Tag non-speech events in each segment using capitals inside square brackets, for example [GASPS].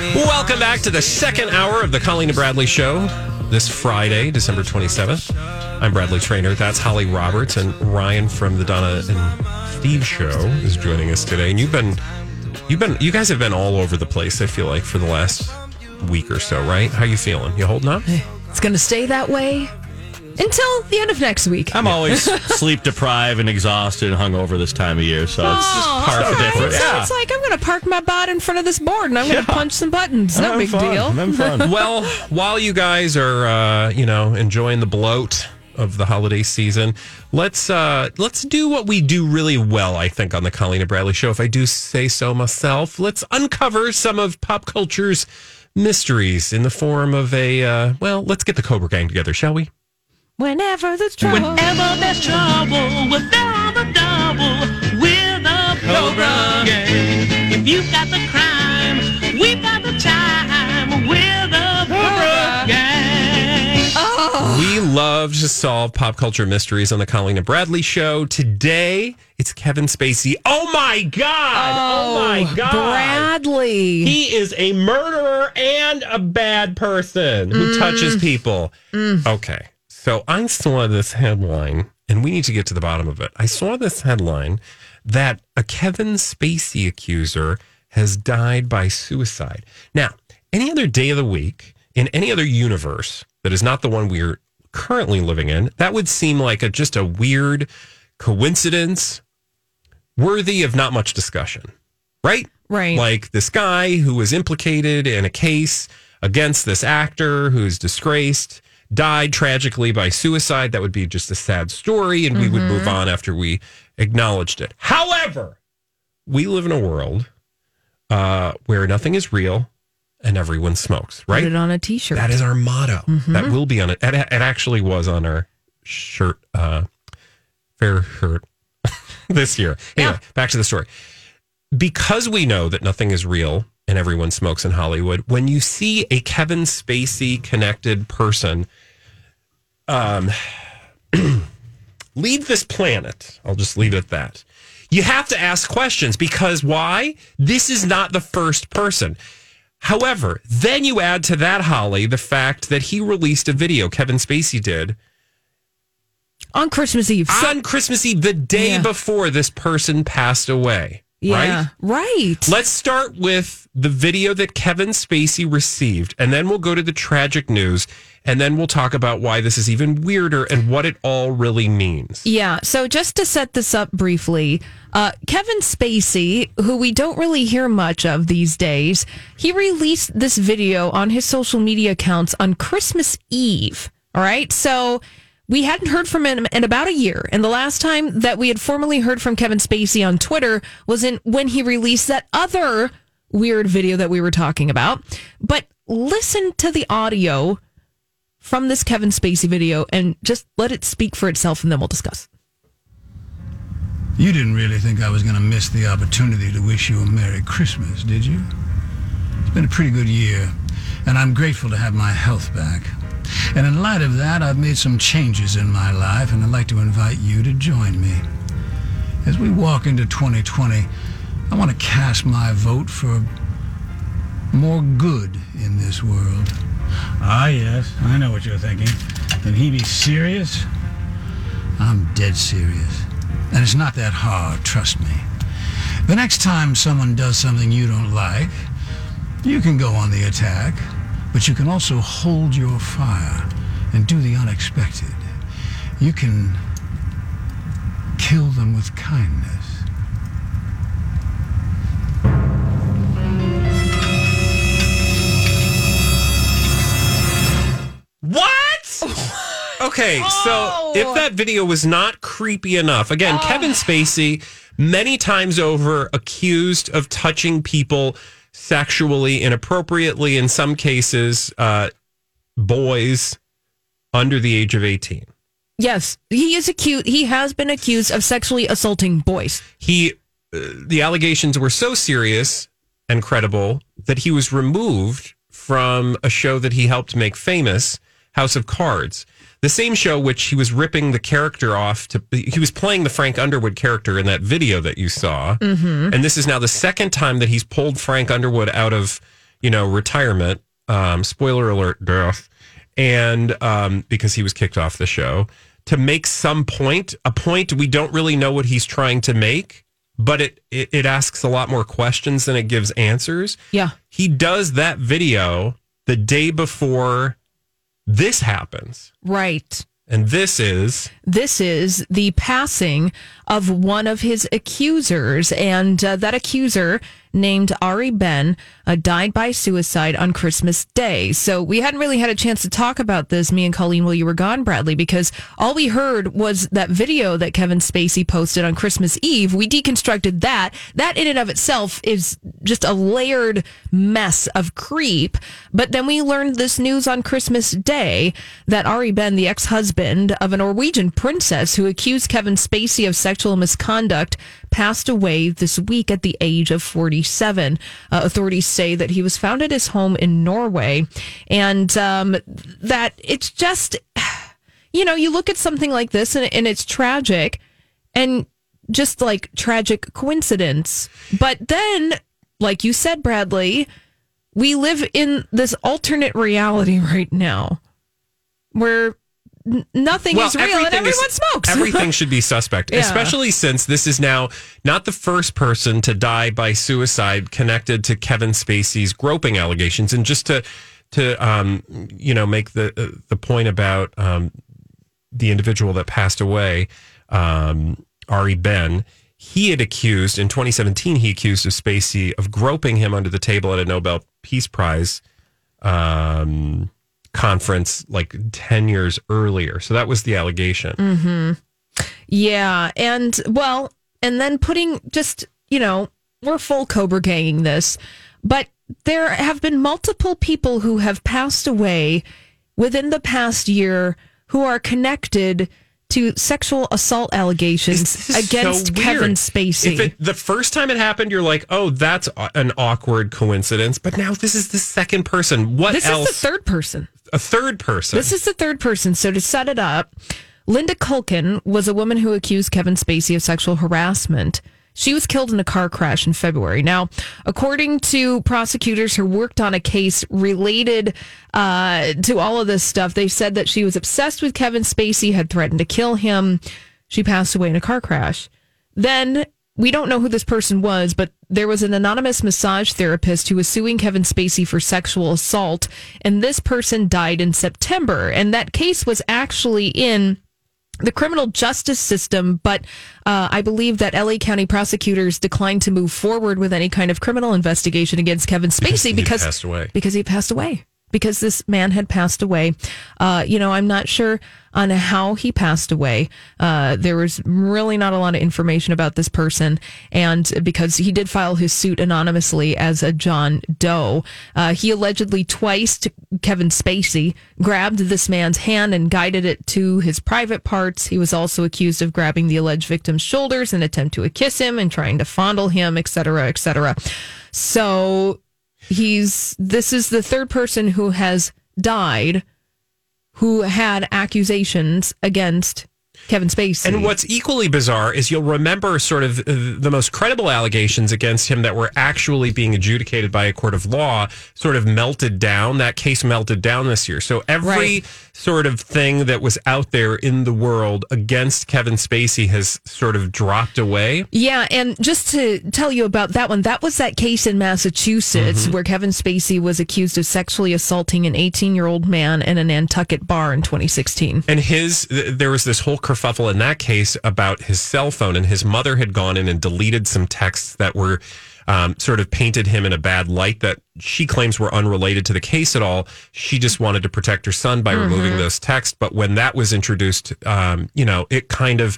Welcome back to the second hour of the Colleen and Bradley Show this Friday, December 27th. I'm Bradley Traynor. That's Holly Roberts and Ryan from the Donna and Steve Show is joining us today. And you've been, you've been, you guys have been all over the place. I feel like for the last week or so, right? How you feeling? You holding up? It's going to stay that way until the end of next week. I'm always [LAUGHS] sleep deprived and exhausted and hungover this time of year, so it's just Oh, par for okay. difference. So Yeah. it's like I'm going to park my bot in front of this board and I'm going to punch some buttons. No I'm big fun. deal. I'm fun. [LAUGHS] well, while you guys are, uh, you know, enjoying the bloat of the holiday season, let's uh, let's do what we do really well. I think on the Colleen and Bradley Show, if I do say so myself, let's uncover some of pop culture's mysteries in the form of a uh, well. Let's get the Cobra Gang together, shall we? Whenever there's trouble. Whenever there's trouble, with the double, we're the Cobra Gang. If you've got the crime, we've got the time, we're the Cobra Gang. Oh. We love to solve pop culture mysteries on the Colleen and Bradley Show. Today, it's Kevin Spacey. Oh my God! Oh, oh my God! Bradley. He is a murderer and a bad person who mm. touches people. Mm. Okay. So I saw this headline, and we need to get to the bottom of it. I saw this headline that a Kevin Spacey accuser has died by suicide. Now, any other day of the week, in any other universe that is not the one we're currently living in, that would seem like a just a weird coincidence worthy of not much discussion. Right? Right. Like this guy who was implicated in a case against this actor who's disgraced, died tragically by suicide. That would be just a sad story, and we would move on after we acknowledged it. However, we live in a world uh, where nothing is real and everyone smokes, Put right? it on a t-shirt. That is our motto. That will be on it. It, it actually was on our shirt, uh, fair shirt [LAUGHS] this year. Anyway, back to the story. Because we know that nothing is real and everyone smokes in Hollywood, when you see a Kevin Spacey connected person um, [CLEARS THROAT] leave this planet, I'll just leave it at that. You have to ask questions because why? This is not the first person. However, then you add to that, Holly, the fact that he released a video, Kevin Spacey did, on Christmas Eve. On Christmas Eve, the day Yeah. before this person passed away. Yeah. Right? Right. Let's start with the video that Kevin Spacey received, and then we'll go to the tragic news, and then we'll talk about why this is even weirder and what it all really means. Yeah. So just to set this up briefly, uh, Kevin Spacey, who we don't really hear much of these days, he released this video on his social media accounts on Christmas Eve. All right. So we hadn't heard from him in about a year. And the last time that we had formally heard from Kevin Spacey on Twitter was in when he released that other weird video that we were talking about. But listen to the audio from this Kevin Spacey video and just let it speak for itself and then we'll discuss. You didn't really think I was going to miss the opportunity to wish you a Merry Christmas, did you? It's been a pretty good year, and I'm grateful to have my health back. And in light of that, I've made some changes in my life, and I'd like to invite you to join me. As we walk into 2020, I want to cast my vote for more good in this world. Ah, yes, I know what you're thinking. Can he be serious? I'm dead serious. And it's not that hard, trust me. The next time someone does something you don't like, you can go on the attack, but you can also hold your fire and do the unexpected. You can kill them with kindness. What? [LAUGHS] Okay, oh! so if oh. that video was not creepy enough, again, oh. Kevin Spacey many times over accused of touching people sexually, inappropriately, in some cases, uh, boys under the age of 18. Yes, he is accused. He has been accused of sexually assaulting boys. He, uh, the allegations were so serious and credible that he was removed from a show that he helped make famous, House of Cards. The same show which he was ripping the character off to, he was playing the Frank Underwood character in that video that you saw. Mm-hmm. And this is now the second time that he's pulled Frank Underwood out of, you know, retirement. Um, spoiler alert, death. And um, because he was kicked off the show to make some point, a point we don't really know what he's trying to make, but it, it, it asks a lot more questions than it gives answers. Yeah. He does that video the day before this happens. Right. And this is This is the passing of one of his accusers, and uh, that accuser named Ari Behn uh, died by suicide on Christmas Day. So we hadn't really had a chance to talk about this, me and Colleen, while you were gone, Bradley, because all we heard was that video that Kevin Spacey posted on Christmas Eve. We deconstructed that. That in and of itself is just a layered mess of creep. But then we learned this news on Christmas Day that Ari Behn, the ex-husband of a Norwegian princess who accused Kevin Spacey of sexual misconduct, passed away this week at the age of 47. Uh, authorities say that he was found at his home in Norway and um, that it's just, [SIGHS] you know, you look at something like this and, and it's tragic and just like tragic coincidence. But then, like you said, Bradley, we live in this alternate reality [LAUGHS] right now where nothing is real and everyone is- smokes. [LAUGHS] Everything should be suspect, Yeah. especially since this is now not the first person to die by suicide connected to Kevin Spacey's groping allegations. And just to to um, you know make the uh, the point about um, the individual that passed away, um, Ari Behn. He had accused in 2017. He accused of Spacey of groping him under the table at a Nobel Peace Prize um, conference like 10 years earlier. So that was the allegation. Mm-hmm. Yeah. And well, and then putting just, you know, we're full Cobra ganging this, but there have been multiple people who have passed away within the past year who are connected to sexual assault allegations This against so Kevin. Spacey. If it, the first time it happened, you're like, oh, that's an awkward coincidence. But now this is the second person. What this else? is the third person. a third person. This is the third person. So to set it up, Linda Culkin was a woman who accused Kevin Spacey of sexual harassment. She was killed in a car crash in February. Now, according to prosecutors who worked on a case related uh, to all of this stuff, they said that she was obsessed with Kevin Spacey, had threatened to kill him. She passed away in a car crash. Then we don't know who this person was, but there was an anonymous massage therapist who was suing Kevin Spacey for sexual assault, and this person died in September. And that case was actually in the criminal justice system, but uh, I believe that LA County prosecutors declined to move forward with any kind of criminal investigation against Kevin Spacey because he passed away. because he passed away because this man had passed away. Uh, you know, I'm not sure on how he passed away. Uh, there was really not a lot of information about this person, and because he did file his suit anonymously as a John Doe, uh, he allegedly twice to Kevin Spacey grabbed this man's hand and guided it to his private parts. He was also accused of grabbing the alleged victim's shoulders in attempt to kiss him and trying to fondle him, etc., etc. So he's this is the third person who has died who had accusations against Kevin Spacey. And what's equally bizarre is you'll remember sort of the most credible allegations against him that were actually being adjudicated by a court of law sort of melted down. That case melted down this year. So every Right. Sort of thing that was out there in the world against Kevin Spacey has sort of dropped away. Yeah, and just to tell you about that one, that was that case in Massachusetts Mm-hmm. where Kevin Spacey was accused of sexually assaulting an 18 year old man in a Nantucket bar in 2016. And his, there was this whole kerfuffle in that case about his cell phone, and his mother had gone in and deleted some texts that were um, sort of painted him in a bad light that she claims were unrelated to the case at all. She just wanted to protect her son by removing those texts. But when that was introduced, um, you know, it kind of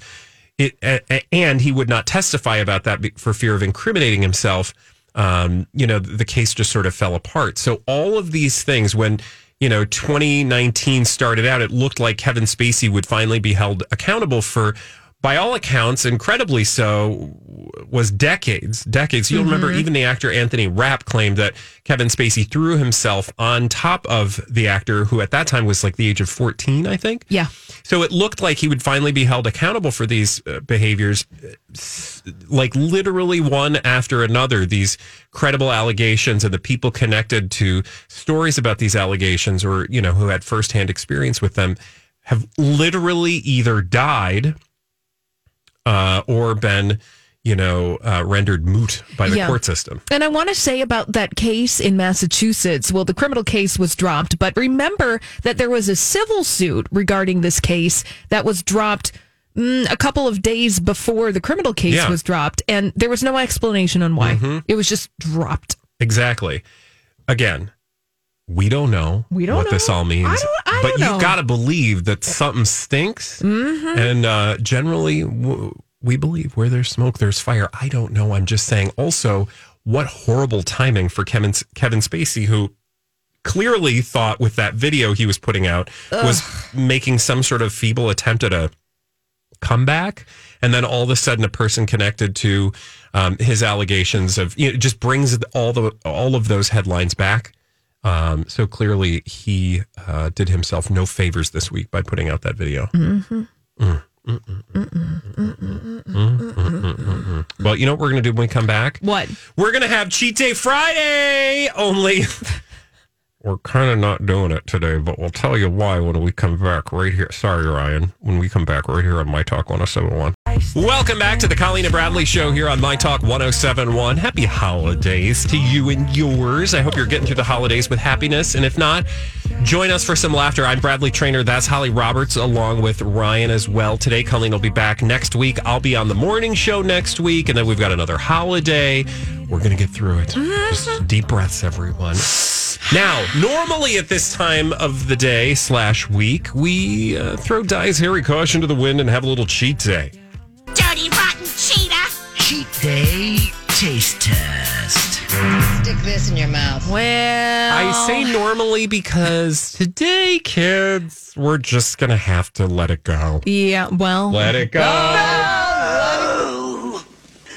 it, a- a- and he would not testify about that for fear of incriminating himself. Um, you know, the case just sort of fell apart. So all of these things, when you know 2019 started out, it looked like Kevin Spacey would finally be held accountable for, by all accounts, incredibly so, was decades, decades. You'll remember even the actor Anthony Rapp claimed that Kevin Spacey threw himself on top of the actor who at that time was like the age of 14, I think. Yeah. So it looked like he would finally be held accountable for these uh, behaviors, uh, like literally one after another. These credible allegations and the people connected to stories about these allegations or, you know, who had firsthand experience with them have literally either died uh, or been, you know, uh, rendered moot by the Yeah. court system. And I want to say about that case in Massachusetts. Well, the criminal case was dropped, but remember that there was a civil suit regarding this case that was dropped mm, a couple of days before the criminal case Yeah. was dropped, and there was no explanation on why. It was just dropped. Exactly. Again, we don't know We don't what this all means. I don't- I but don't you know. got to believe that something stinks. Mm-hmm. And uh, generally, w- we believe where there's smoke, there's fire. I don't know. I'm just saying. Also, what horrible timing for Kevin Kevin Spacey, who clearly thought with that video he was putting out was making some sort of feeble attempt at a comeback and then all of a sudden a person connected to um, his allegations of you know just brings all the all of those headlines back um, so clearly, he uh, did himself no favors this week by putting out that video. Mm-hmm. Mm-hmm. Well, you know what we're going to do when we come back? What? We're going to have Cheat Day Friday only. [LAUGHS] we're kind of not doing it today, but we'll tell you why when we come back right here. Sorry, Ryan. When we come back right here on My Talk 1071. Welcome back to the Colleen and Bradley Show here on My Talk 1071. Happy holidays to you and yours. I hope you're getting through the holidays with happiness. And if not, join us for some laughter. I'm Bradley Traynor. That's Holly Roberts, along with Ryan as well. Today, Colleen will be back next week. I'll be on the morning show next week. And then we've got another holiday. We're going to get through it. Just deep breaths, everyone. Now, normally at this time of the day slash week, we uh, throw Di's hairy caution to the wind and have a little cheat day. Dirty rotten cheetah! Cheat day taste test. Stick this in your mouth. Well, I say normally because [LAUGHS] today, kids, we're just going to have to let it go. yeah. Well, Let it go.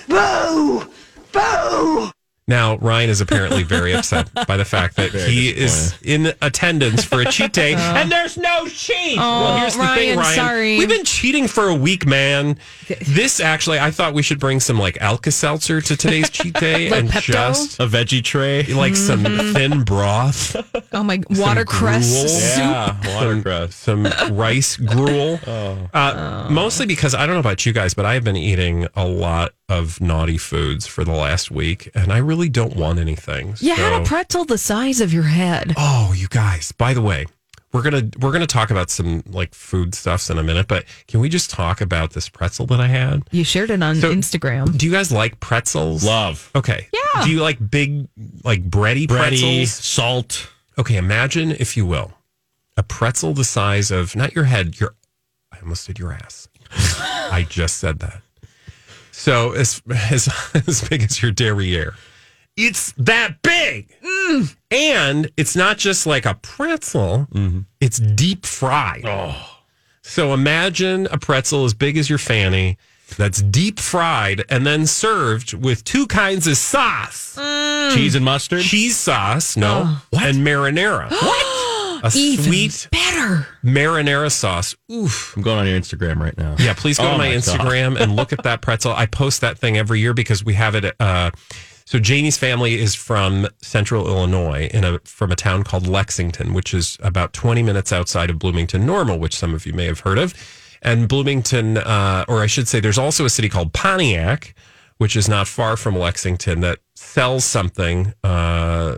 Boo! Boo! Now, Ryan is apparently very [LAUGHS] upset by the fact that he is in attendance for a cheat day and there's no cheat. well, here's the thing, Ryan, Ryan. sorry. We've been cheating for a week, man. [LAUGHS] This actually, I thought we should bring some like Alka Seltzer to today's cheat day [LAUGHS] Like and Pepto? just A veggie tray. like some thin broth, oh my watercress soup. Yeah, watercress. some rice gruel. Uh, Mostly because I don't know about you guys, but I have been eating a lot of naughty foods for the last week, and I really don't want anything. You had a pretzel the size of your head. Oh, you guys! By the way, we're gonna we're gonna talk about some like food stuffs in a minute, but can we just talk about this pretzel that I had? You shared it on So- Instagram. Do you guys like pretzels? Love. Okay. Yeah. Do you like big like bready, Bready, pretzels? salt. Okay, imagine if you will, a pretzel the size of not your head, your I almost did your ass. [LAUGHS] I just said that. So as [LAUGHS] as as big as your derriere. It's that big. Mm. And it's not just like a pretzel, mm-hmm. it's deep fried. Oh. So imagine a pretzel as big as your fanny that's deep fried and then served with two kinds of sauce mm. Cheese and mustard. cheese sauce, no, oh. and marinara. [GASPS] What? A Even sweet better. marinara sauce. Oof. I'm going on your Instagram right now. Yeah, please go Oh to my, my Instagram and look at that pretzel. I post that thing every year because we have it. Uh, so Janie's family is from Central Illinois, in a from a town called Lexington, which is about 20 minutes outside of Bloomington Normal, which some of you may have heard of. And Bloomington, uh, or I should say, there's also a city called Pontiac, which is not far from Lexington, that sells something uh,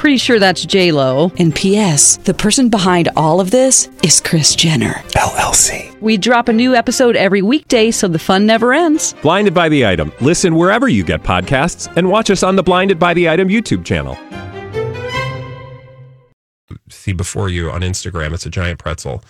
Pretty sure that's J Lo. And P.S. The person behind all of this is Kris Jenner LLC. We drop a new episode every weekday, so the fun never ends. Blinded by the item. Listen wherever you get podcasts, and watch us on the Blinded by the Item YouTube channel. see before you on Instagram. It's a giant pretzel,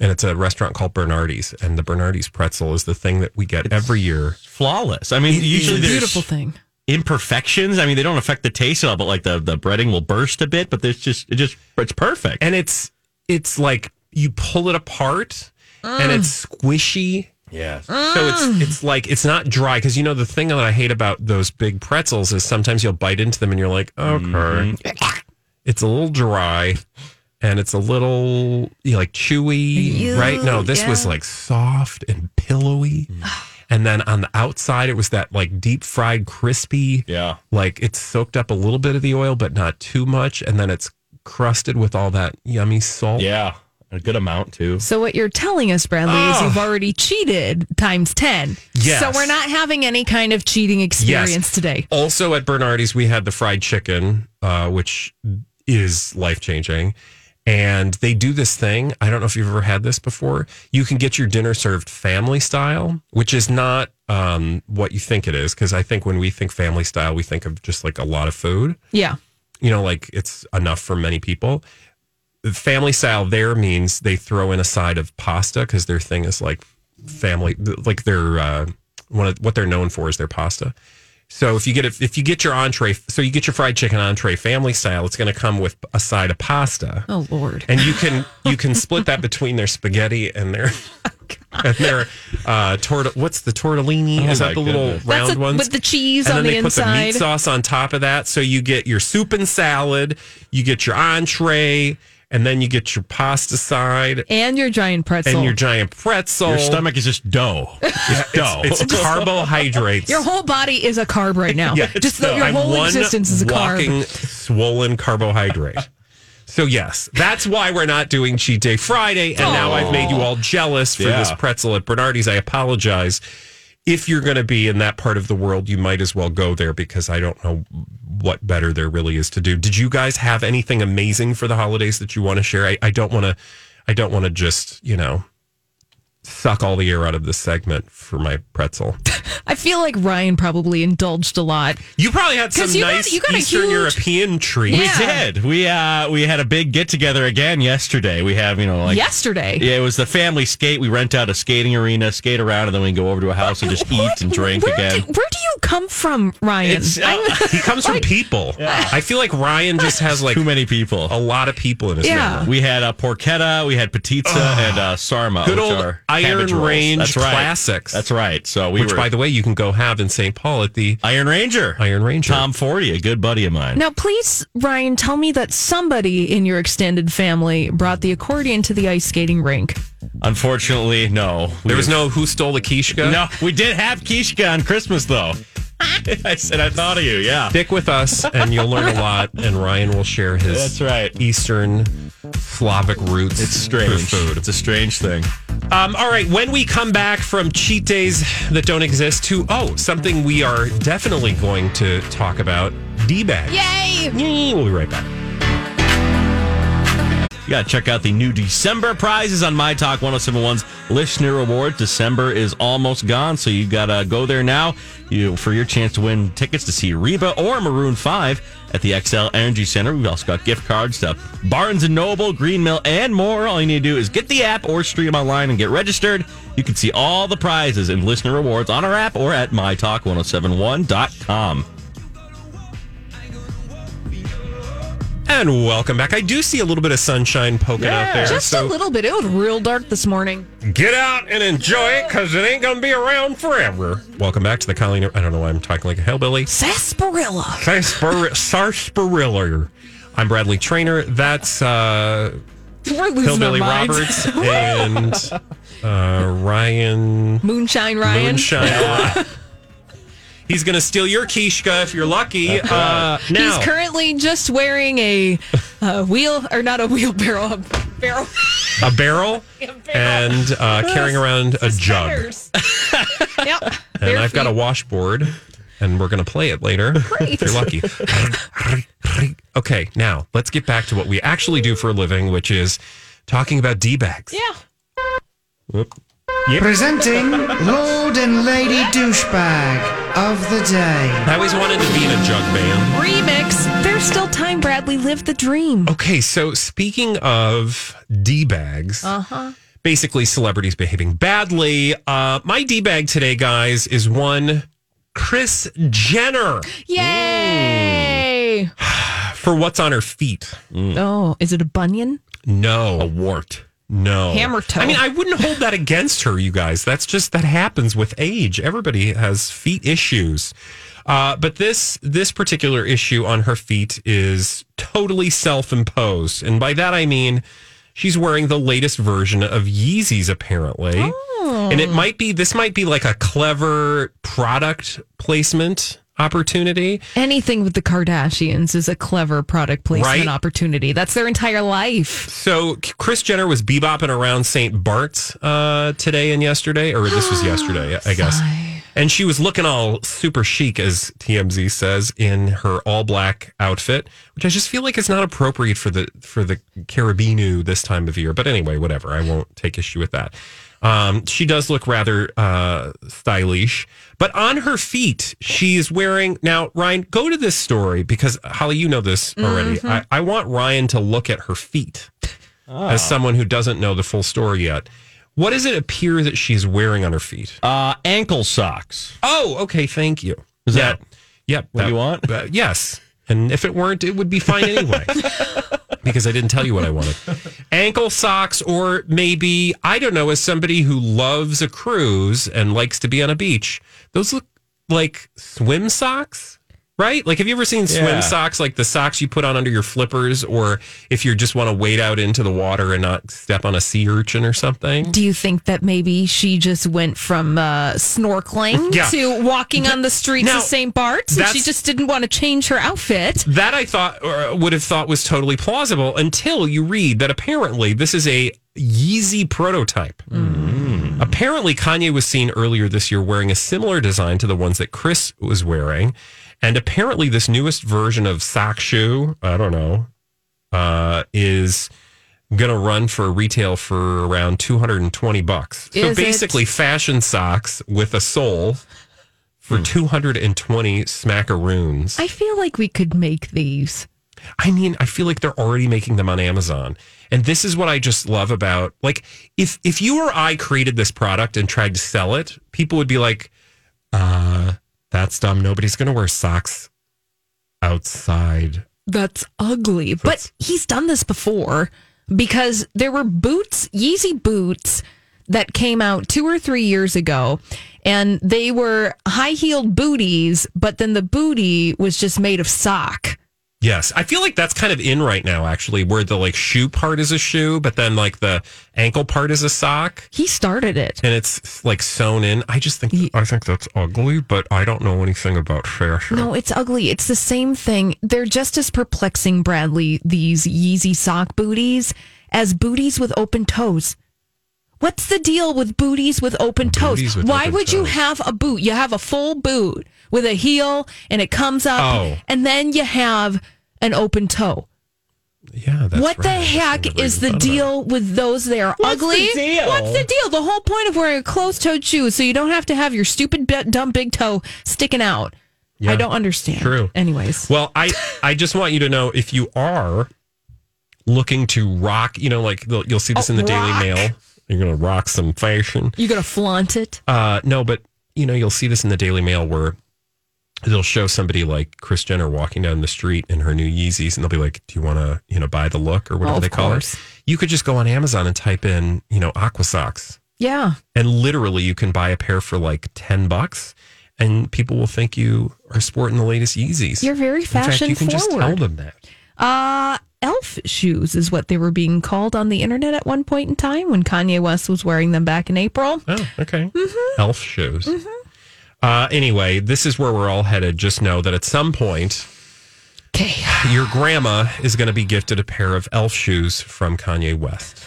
and it's a restaurant called Bernardi's. And the Bernardi's pretzel is the thing that we get every year. Flawless. I mean, usually there's Beautiful thing. Imperfections. I mean, they don't affect the taste at all, but like the, the breading will burst a bit, but there's just, it just, it's perfect. And it's it's like you pull it apart, and it's squishy. Yes. So it's it's like it's not dry because you know the thing that I hate about those big pretzels is sometimes you'll bite into them and you're like, okay, mm-hmm. it's a little dry and it's a little you know, like chewy, right? No, this was like soft and pillowy. Mm. And then on the outside, it was that like deep fried, crispy. Yeah. Like it's soaked up a little bit of the oil, but not too much. And then it's crusted with all that yummy salt. Yeah. A good amount too. So what you're telling us, Bradley, is you've already cheated times ten. Yes. So we're not having any kind of cheating experience today. Also at Bernardi's, we had the fried chicken, uh, which is life changing. And they do this thing. I don't know if you've ever had this before. You can get your dinner served family style, which is not um, what you think it is. Because I think when we think family style, we think of just like a lot of food. Yeah. You know, like it's enough for many people. Family style there means they throw in a side of pasta because their thing is like family, like their uh, one of what they're known for is their pasta. So if you get it, if you get your entree, so you get your fried chicken entree family style, it's going to come with a side of pasta, Oh Lord. and you can you can split that between their spaghetti and their [LAUGHS] and their uh, torta. What's the tortellini? Oh is that the little goodness. round That's a- ones with the cheese and on then the they put the meat inside. sauce on top of that. So you get your soup and salad, you get your entree, and then you get your pasta side And your giant pretzel. and your giant pretzel. Your stomach is just dough. [LAUGHS] It's dough. It's [LAUGHS] carbohydrates. Your whole body is a carb right now. Yeah, Just the, the- your I'm whole existence is a walking carb. swollen carbohydrate. So yes, that's why we're not doing cheat day Friday, and now I've made you all jealous for Yeah. this pretzel at Bernardi's. I apologize. If you're going to be in that part of the world, you might as well go there because I don't know what better there really is to do. Did you guys have anything amazing for the holidays that you want to share? I, I don't want to. I don't want to just you know suck all the air out of this segment for my pretzel. [LAUGHS] I feel like Ryan probably indulged a lot. You probably had some you got- nice you got a Eastern huge- European treat. We did. We uh we had a big get together again yesterday. We have, you know, like Yesterday. Yeah, it was the family skate. We rent out a skating arena, skate around, and then we go over to a house and just [LAUGHS] eat and drink where again. Do, where do you come from, Ryan? It's, uh, [LAUGHS] He comes from people. I feel like Ryan just has like Too many people. a lot of people in his Yeah. family. We had a porchetta, we had pizza, and uh, sarma. Good which old are Iron. Range That's right. classics. That's right. So we Which, were by the way, you can go have in St. Paul at the Iron Ranger. Iron Ranger. Tom Forty, a good buddy of mine. now, please, Ryan, tell me that somebody in your extended family brought the accordion to the ice skating rink. Unfortunately, no. There was We- no Who Stole the Kishka? No, we did have Kishka on Christmas though. [LAUGHS] I said I thought of you. Yeah. Stick with us and you'll learn a lot, and Ryan will share his That's right. Eastern Slavic roots It's strange. for food. It's a strange thing. Um, all right, when we come back from cheat days that don't exist to, oh, something we are definitely going to talk about D bags. Yay! We'll be right back. You got to check out the new December prizes on My Talk 1071's Listener Award. December is almost gone, so you got to go there now you for your chance to win tickets to see Reba or Maroon 5 at the Xcel Energy Center. We've also got gift cards to Barnes & Noble, Green Mill, and more. All you need to do is get the app or stream online and get registered. You can see all the prizes and Listener Awards on our app or at mytalk1071.com. And welcome back. I do see a little bit of sunshine poking out there. Just a little bit. It was real dark this morning. get out and enjoy it because it ain't going to be around forever. Welcome back to the Colleen. I don't know why I'm talking like a hillbilly. Sarsaparilla. Sarsaparilla. Sarsaparilla. I'm Bradley Traynor. That's uh, We're losing Hillbilly. Roberts [LAUGHS] and uh, Ryan Moonshine Ryan. Moonshine Ryan. He's going to steal your Kishka if you're lucky. Uh, now, He's currently just wearing a, uh wheel, or not a wheelbarrow, a barrel. a barrel [LAUGHS] and uh, carrying around a jug. [LAUGHS] yep. And I've got a washboard, and we're going to play it later if you're lucky. [LAUGHS] okay, now let's get back to what we actually do for a living, which is talking about D bags. Yeah. Whoop. Presenting Lord and Lady Douchebag of the Day. I always wanted to be in a jug band. Remix. There's still time, Bradley. Live the dream. Okay, so speaking of D bags, Uh huh. basically celebrities behaving badly, uh, my D bag today, guys, is one Kris Jenner Yay! [SIGHS] for what's on her feet. Oh, is it a bunion? No. A wart. No. Hammer toe. I mean, I wouldn't hold that against her, you guys. That's just that happens with age. Everybody has feet issues. Uh, but this this particular issue on her feet is totally self-imposed. And by that I mean she's wearing the latest version of Yeezys apparently. And it might be this might be like a clever product placement opportunity. Anything with the Kardashians is a clever product placement Right? opportunity. That's their entire life. So Kris Jenner was bebopping around St. Bart's uh, today and yesterday, or this was [GASPS] yesterday, I guess. And she was looking all super chic, as TMZ says, in her all black outfit, which I just feel like is not appropriate for the for the Caribbean this time of year. But anyway, whatever. I won't take issue with that. Um, she does look rather uh, stylish, but on her feet, she is wearing. Now, Ryan, go to this story because Holly, you know this already. Mhm. I, I want Ryan to look at her feet as someone who doesn't know the full story yet. What does it appear that she's wearing on her feet? Uh, ankle socks. Oh, okay. Thank you. Is Yeah. that Yep. what that- you want? uh, yes. And if it weren't, it would be fine anyway. [LAUGHS] because I didn't tell you what I wanted. Ankle socks, or maybe, I don't know, as somebody who loves a cruise and likes to be on a beach, those look like swim socks. Right? Like, have you ever seen swim Yeah. socks, like the socks you put on under your flippers, or if you just want to wade out into the water and not step on a sea urchin or something? Do you think that maybe she just went from uh, snorkeling Yeah. to walking on the streets Now, of St. Bart's and she just didn't want to change her outfit? That I thought or would have thought was totally plausible until you read that apparently this is a Yeezy prototype. Apparently, Kanye was seen earlier this year wearing a similar design to the ones that Kris was wearing. And apparently, this newest version of sock shoe, I don't know, uh, is going to run for retail for around 220 bucks. So Is it? basically, fashion socks with a sole for 220 smackaroons. I feel like we could make these. I mean, I feel like they're already making them on Amazon. And this is what I just love about like if if you or I created this product and tried to sell it, people would be like, uh, that's dumb. Nobody's gonna wear socks outside. That's ugly. But he's done this before because there were boots, Yeezy boots that came out two or three years ago. And they were high heeled booties, but then the booty was just made of sock. Yes. I feel like that's kind of in right now, actually, where the like shoe part is a shoe, but then like the ankle part is a sock. He started it. And it's like sewn in. I just think I think that's ugly, but I don't know anything about fashion. No, it's ugly. It's the same thing. They're just as perplexing, Bradley, these Yeezy sock booties, as booties with open toes. What's the deal with booties with open toes? With Why open would you have a boot? You have a full boot with a heel and it comes up, Oh. and then you have an open toe. Yeah, that's what the right. heck is the deal with those? They are What's the ugly. deal? What's the deal? The whole point of wearing a closed-toed shoe is so you don't have to have your stupid, bi- dumb big toe sticking out. Yeah, I don't understand. True. Anyways. Well, I I just want you to know if you are looking to rock, you know, like you'll see this Oh, in the rock. Daily Mail. You're gonna rock some fashion. You're gonna flaunt it? Uh, no, but you know, you'll see this in the Daily Mail where they'll show somebody like Kris Jenner walking down the street in her new Yeezys, and they'll be like, "Do you want to, you know, buy the look or whatever they call course. it?" You could just go on Amazon and type in, you know, aqua socks, Yeah. and literally you can buy a pair for like ten bucks, and people will think you are sporting the latest Yeezys. You're very fashion you can just tell them that. Uh, elf shoes is what they were being called on the internet at one point in time when Kanye West was wearing them back in April. Oh, okay. Elf shoes. Uh, anyway, this is where we're all headed. Just know that at some point, okay, your grandma is going to be gifted a pair of elf shoes from Kanye West.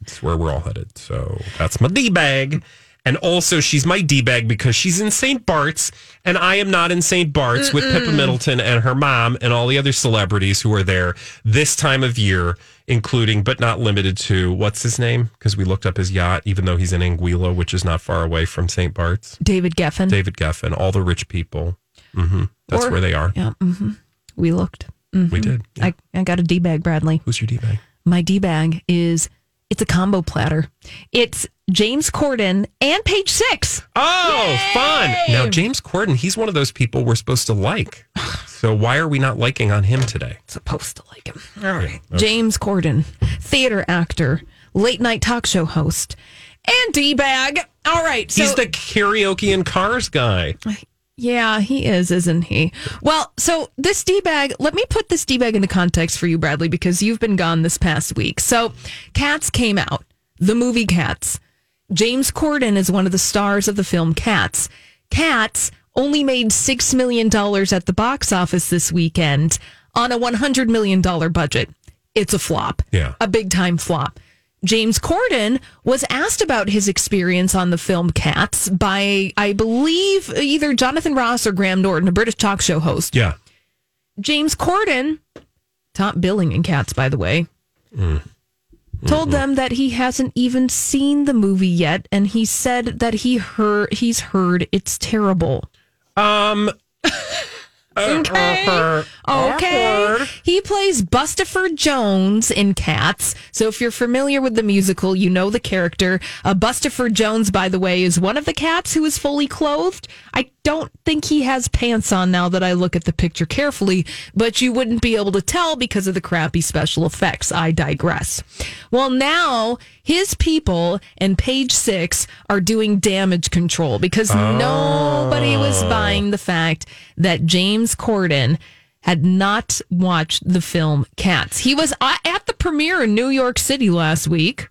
It's where we're all headed. So that's my D bag. And also, she's my D bag because she's in St. Bart's, and I am not in St. Bart's with Pippa Middleton and her mom and all the other celebrities who are there this time of year, including but not limited to what's his name? Because we looked up his yacht, even though he's in Anguilla, which is not far away from St. Bart's. David Geffen. David Geffen, all the rich people. hmm That's Or- where they are. Yeah. hmm We looked. Mhm. We did. I, I got a D bag, Bradley. Who's your D bag? My D bag is it's a combo platter. It's James Corden and Page Six. Oh, fun. Now, James Corden, he's one of those people we're supposed to like. So why are we not liking on him today? Supposed to like him. All right. James Corden, theater actor, late night talk show host, and D bag. All right. So he's the karaoke and cars guy. Yeah, he is, isn't he? Well, so this D bag, let me put this D bag into context for you, Bradley, because you've been gone this past week. So, Cats came out, the movie Cats. James Corden is one of the stars of the film Cats. Cats only made $6 million at the box office this weekend on a $100 million budget. It's a flop. Yeah. A big time flop. James Corden was asked about his experience on the film Cats by, I believe, either Jonathan Ross or Graham Norton, a British talk show host. Yeah. James Corden, top billing in Cats, by the way, told them that he hasn't even seen the movie yet, and he said that he heard he's heard it's terrible. Um. [LAUGHS] Okay. Okay. He plays Bustopher Jones in Cats. So if you're familiar with the musical, you know the character. Uh, Bustopher Jones, by the way, is one of the cats who is fully clothed. I don't think he has pants on now that I look at the picture carefully, but you wouldn't be able to tell because of the crappy special effects. I digress. Well, now his people and Page Six are doing damage control because nobody was buying the fact that James Corden had not watched the film Cats. He was uh, at the premiere in New York City last week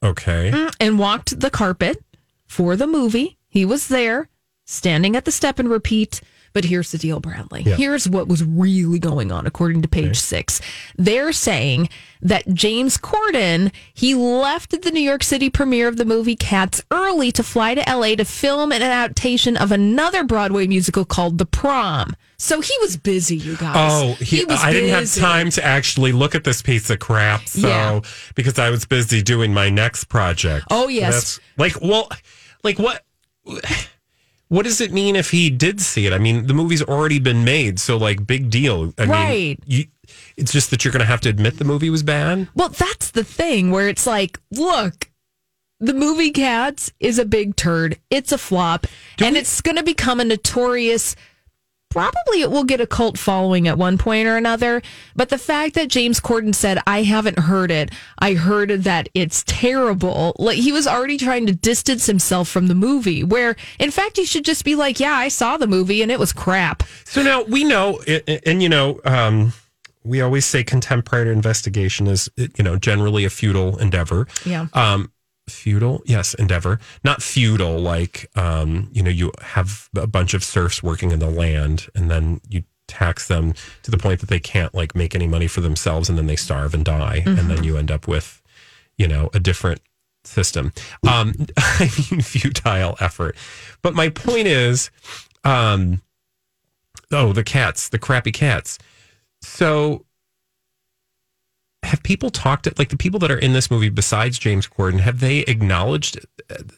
Okay. and walked the carpet for the movie. He was there, standing at the step and repeat. But here's the deal, Bradley. Yeah. Here's what was really going on, according to page six. They're saying that James Corden, he left the New York City premiere of the movie Cats early to fly to LA to film an adaptation of another Broadway musical called The Prom. So he was busy, you guys. Oh, he, was I didn't have time to actually look at this piece of crap. So, Yeah. because I was busy doing my next project. Oh, yes. That's- like, well, like what? What does it mean if he did see it? I mean, the movie's already been made, so like, big deal. I Right. mean, you, it's just that you're going to have to admit the movie was bad. Well, that's the thing where it's like, look, the movie Cats is a big turd. It's a flop. and it's going to become a notorious. Probably it will get a cult following at one point or another. But the fact that James Corden said, I haven't heard it, I heard that it's terrible. Like he was already trying to distance himself from the movie, where in fact he should just be like, Yeah, I saw the movie and it was crap. So now we know, and, and you know, um, we always say contemporary investigation is, you know, generally a futile endeavor. Yeah. Um, feudal, yes, endeavor, not feudal. Like, um, you know, you have a bunch of serfs working in the land, and then you tax them to the point that they can't like make any money for themselves, and then they starve and die, and then you end up with, you know, a different system. Um, [LAUGHS] I mean, futile effort. But my point is, um, oh, the cats, the crappy cats. So have people talked to, like the people that are in this movie besides James Corden have they acknowledged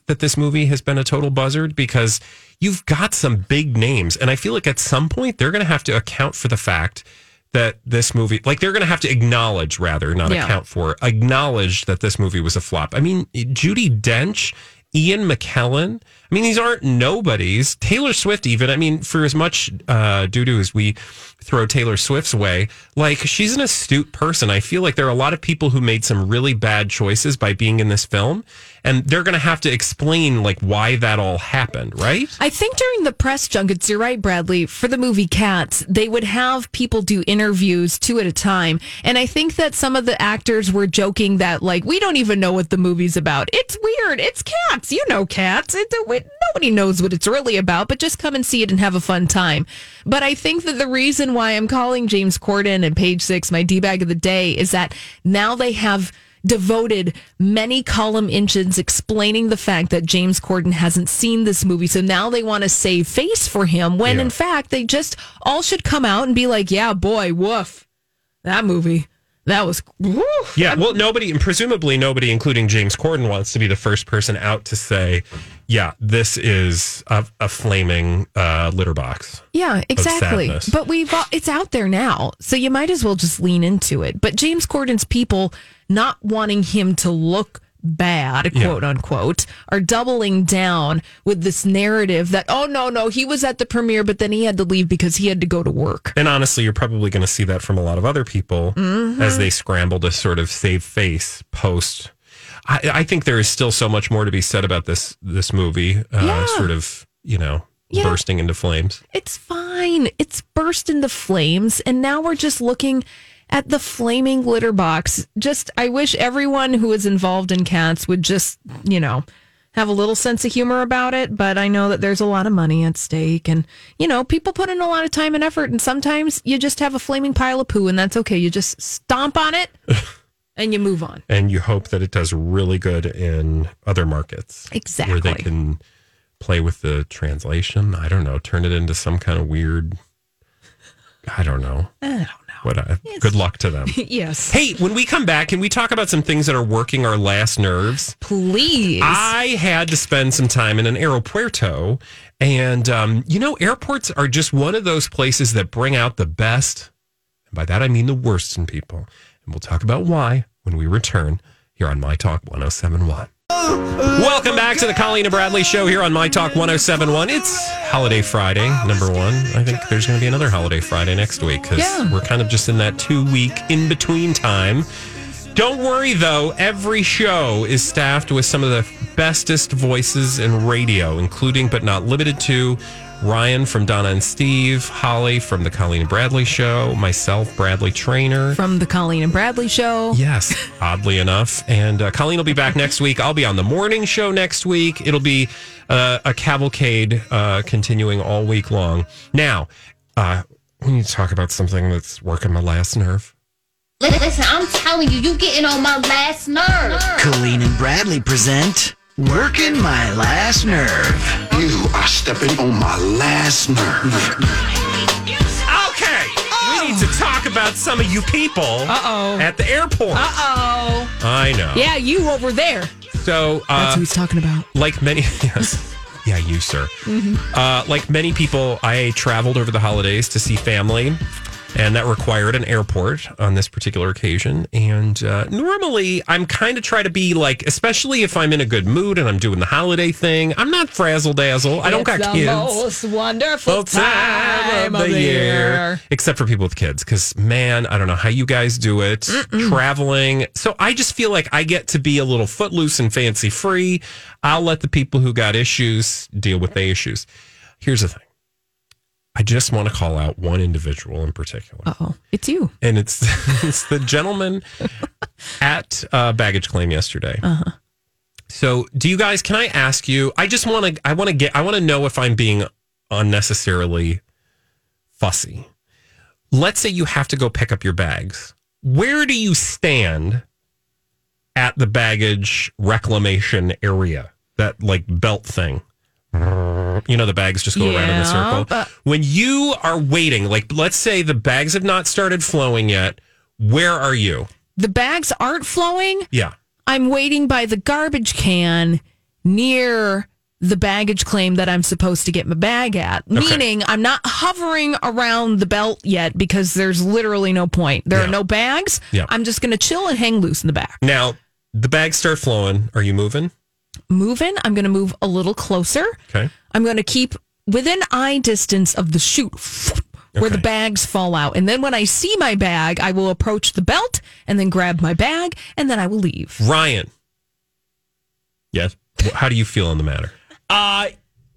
that this movie has been a total buzzard because you've got some big names and I feel like at some point they're going to have to account for the fact that this movie like they're going to have to acknowledge rather not Yeah. account for acknowledge that this movie was a flop. I mean Judi Dench, Ian McKellen, I mean, these aren't nobodies. Taylor Swift, even. I mean, for as much uh, doo doo as we throw Taylor Swift's way, like she's an astute person. I feel like there are a lot of people who made some really bad choices by being in this film, and they're going to have to explain like why that all happened, right? I think during the press junkets, you're right, Bradley, for the movie Cats, they would have people do interviews two at a time. And I think that some of the actors were joking that, like, we don't even know what the movie's about. It's weird. It's cats. You know cats. It, it, nobody knows what it's really about, but just come and see it and have a fun time. But I think that the reason why I'm calling James Corden and Page Six my D bag of the day is that now they have devoted many column inches explaining the fact that James Corden hasn't seen this movie. So now they want to save face for him when Yeah. in fact they just all should come out and be like, yeah, boy, woof. That movie. That was woo. Yeah, well, nobody, and presumably nobody, including James Corden, wants to be the first person out to say, "Yeah, this is a, a flaming uh, litter box." Yeah, exactly. But we've it's out there now, so you might as well just lean into it. But James Corden's people not wanting him to look bad, Yeah. quote unquote, are doubling down with this narrative that oh no no he was at the premiere, but then he had to leave because he had to go to work. And honestly, you're probably going to see that from a lot of other people Mhm. as they scramble to sort of save face post. I, I think there is still so much more to be said about this this movie. Uh, Yeah. Sort of, you know, Yeah. bursting into flames. It's fine. It's burst into flames, and now we're just looking at the flaming litter box. Just, I wish everyone who is involved in cats would just, you know, have a little sense of humor about it. But I know that there's a lot of money at stake, and you know, people put in a lot of time and effort, and sometimes you just have a flaming pile of poo, and that's okay. You just stomp on it. [LAUGHS] And you move on. And you hope that it does really good in other markets. Exactly. Where they can play with the translation. I don't know. Turn it into some kind of weird. I don't know. I don't know. What? I, good luck to them. [LAUGHS] yes. Hey, when we come back, can we talk about some things that are working our last nerves? Please. I had to spend some time in an aeropuerto, and um, you know, airports are just one of those places that bring out the best, and by that I mean the worst in people. And we'll talk about why when we return here on My Talk 1071. Welcome back to the Colleen and Bradley show here on My Talk 1071. It's Holiday Friday, number one. I think there's going to be another Holiday Friday next week because Yeah. we're kind of just in that two week in between time. Don't worry though, every show is staffed with some of the bestest voices in radio, including but not limited to Ryan from Donna and Steve, Holly from the Colleen and Bradley show, myself, Bradley Traynor. From the Colleen and Bradley show. Yes, [LAUGHS] oddly enough. And uh, Colleen will be back next week. I'll be on the morning show next week. It'll be uh, a cavalcade uh, continuing all week long. Now, uh, we need to talk about something that's working my last nerve. Listen, I'm telling you, you're getting on my last nerve. Colleen and Bradley present Working My Last Nerve. You are stepping on my last nerve. Okay, we need to talk about some of you people Uh-oh. at the airport. Uh oh. I know. Yeah, you over there. So, uh, That's who he's talking about. like many, [LAUGHS] yes, yeah, you, sir. Uh, like many people, I traveled over the holidays to see family, and that required an airport on this particular occasion. And uh, normally, I'm kind of try to be like, especially if I'm in a good mood and I'm doing the holiday thing. I'm not frazzle dazzle. I don't got the kids. most wonderful Full time of the year. except for people with kids. Because man, I don't know how you guys do it traveling. So I just feel like I get to be a little footloose and fancy free. I'll let the people who got issues deal with the issues. Here's the thing. I just want to call out one individual in particular, Oh, it's you. and it's [LAUGHS] it's the gentleman at uh, baggage claim yesterday. Uh-huh. So, do you guys? Can I ask you? I just want to. I want to get. I want to know if I'm being unnecessarily fussy. Let's say you have to go pick up your bags. Where do you stand at the baggage reclamation area? That like belt thing. You know, the bags just go around in a circle. but- when you are waiting, like let's say the bags have not started flowing yet, where are you? The bags aren't flowing. Yeah. I'm waiting by the garbage can near the baggage claim that I'm supposed to get my bag at. Meaning I'm not hovering around the belt yet because there's literally no point. There are no bags. Yeah. I'm just going to chill and hang loose in the back. Now, the bags start flowing. Are you moving? Moving. I'm going to move a little closer. Okay. I'm going to keep within eye distance of the chute where the bags fall out. And then when I see my bag, I will approach the belt and then grab my bag and then I will leave. Ryan. Yes. How do you feel on the matter? Uh,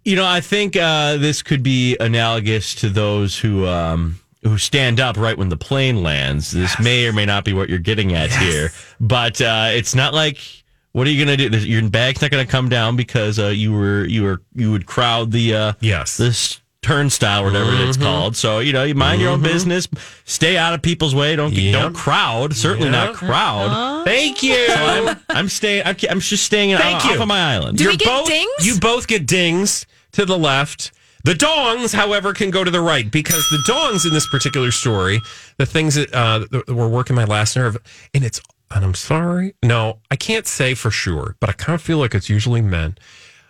you know, I think uh, this could be analogous to those who um, who stand up right when the plane lands. This may or may not be what you're getting at here, but uh, it's not like. What are you gonna do? Your bag's not gonna come down because uh, you were you were you would crowd the uh, yes this turnstile, whatever it's Mhm. called. So you know, you mind your own Mhm. business, stay out of people's way. Don't Yep. don't crowd. Certainly not Yep. crowd. Thank you. So I'm, I'm staying. I'm, I'm just staying Thank off you. of my island. Do You're both, You both get dings to the left. The dongs, however, can go to the right because the dongs in this particular story, the things that, uh, that were working my last nerve, and it's, and I'm sorry, no, I can't say for sure, but I kind of feel like it's usually men,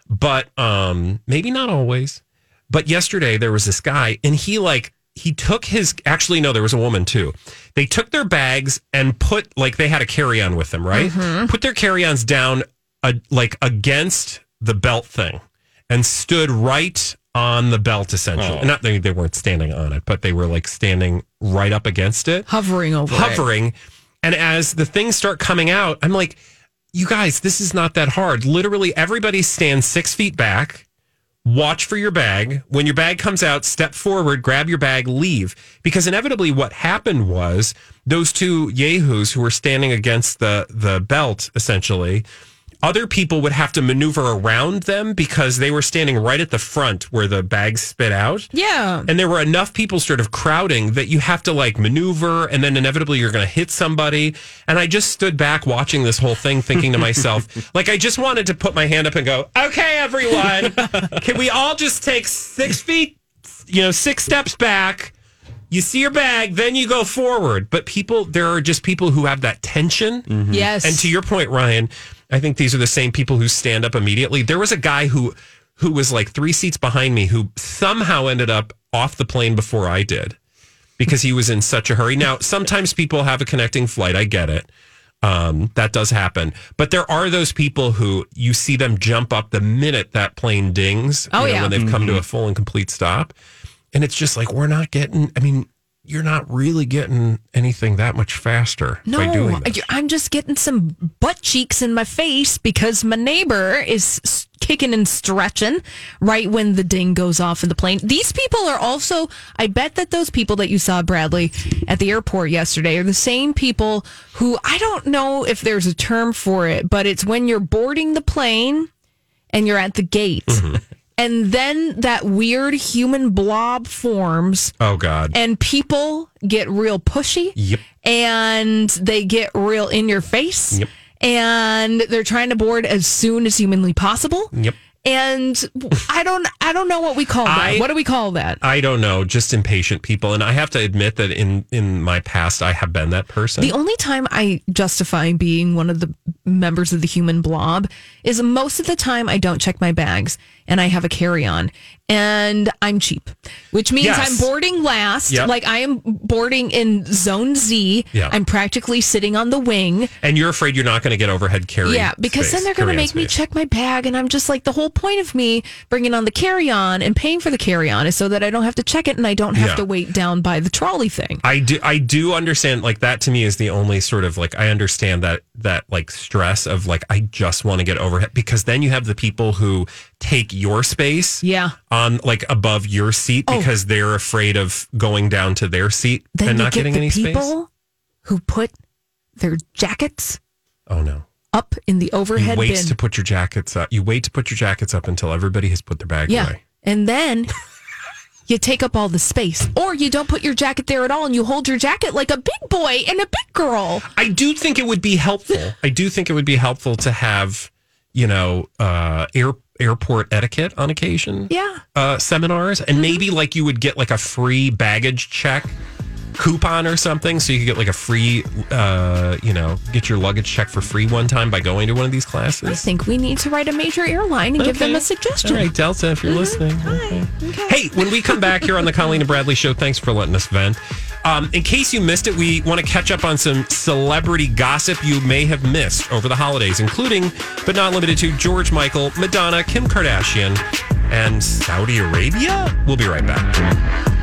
but um, maybe not always. But yesterday there was this guy, and he like he took his actually no, there was a woman too. They took their bags and put like they had a carry on with them, right? Put their carry ons down uh, like against the belt thing and stood right on the belt essentially. Oh. Not they, they weren't standing on it, but they were like standing right up against it, Hovering over it. And as the things start coming out, I'm like, you guys, this is not that hard. Literally, everybody stands six feet back. Watch for your bag. When your bag comes out, step forward, grab your bag, leave. Because inevitably, what happened was those two yahoos who were standing against the the belt, essentially, other people would have to maneuver around them because they were standing right at the front where the bags spit out. Yeah. And there were enough people sort of crowding that you have to like maneuver and then inevitably you're going to hit somebody. And I just stood back watching this whole thing thinking to myself, [LAUGHS] like, I just wanted to put my hand up and go, okay, everyone, [LAUGHS] can we all just take six feet, you know, six steps back? You see your bag, then you go forward. But people, there are just people who have that tension. Mm-hmm. Yes. And to your point, Ryan, I think these are the same people who stand up immediately. There was a guy who who was like three seats behind me who somehow ended up off the plane before I did because he was in such a hurry. Now, sometimes people have a connecting flight. I get it. Um, that does happen. But there are those people who you see them jump up the minute that plane dings. Oh, you know, yeah. When they've come to Mm-hmm. a full and complete stop. And it's just like, we're not getting, I mean, you're not really getting anything that much faster by doing No, this. I'm just getting some butt cheeks in my face because my neighbor is kicking and stretching right when the ding goes off in the plane. These people are also, I bet that those people that you saw, Bradley, at the airport yesterday are the same people who I don't know if there's a term for it, but it's when you're boarding the plane and you're at the gate. Mm-hmm. And then that weird human blob forms Oh, God. and people get real pushy Yep. and they get real in your face Yep. and they're trying to board as soon as humanly possible Yep. and i don't i don't know what we call that I- what do we call that I don't know, just impatient people. And I have to admit that in in my past, I have been that person. the only time I justify being one of the members of the human blob is most of the time I don't check my bags and I have a carry on and I'm cheap, which means Yes. I'm boarding last. Yep. Like I am boarding in zone Z. Yeah. I'm practically sitting on the wing. and you're afraid you're not going to get overhead carry. Yeah, because space, then they're going to make me check my bag. And I'm just like, the whole point of me bringing on the carry on and paying for the carry on is so that I don't have to check it and I don't have Yeah. to wait down by the trolley thing. I do. I do understand. Like that to me is the only sort of like I understand that that like stress of like I just want to get overhead because then you have the people who take your space. Yeah. On like above your seat Oh. because they're afraid of going down to their seat Then and not get getting any people space. who put their jackets Oh no. up in the You overhead wait bin. to put your jackets up. You wait to put your jackets up until everybody has put their bag yeah. away. And then you take up all the space. Or you don't put your jacket there at all and you hold your jacket like a big boy and a big girl. I do think it would be helpful. I do think it would be helpful to have, you know, uh, air, airport etiquette on occasion. Yeah. Uh, seminars, and maybe like you would get like a free baggage check coupon or something, so you could get like a free, uh, you know, get your luggage checked for free one time by going to one of these classes? I think we need to write a major airline and give them a suggestion. All right, Delta, if you're listening. Hi. Okay. Hey, when we come back here on the Colleen and Bradley Show, thanks for letting us vent. Um, in case you missed it, we want to catch up on some celebrity gossip you may have missed over the holidays, including, but not limited to, George Michael, Madonna, Kim Kardashian, and Saudi Arabia. We'll be right back.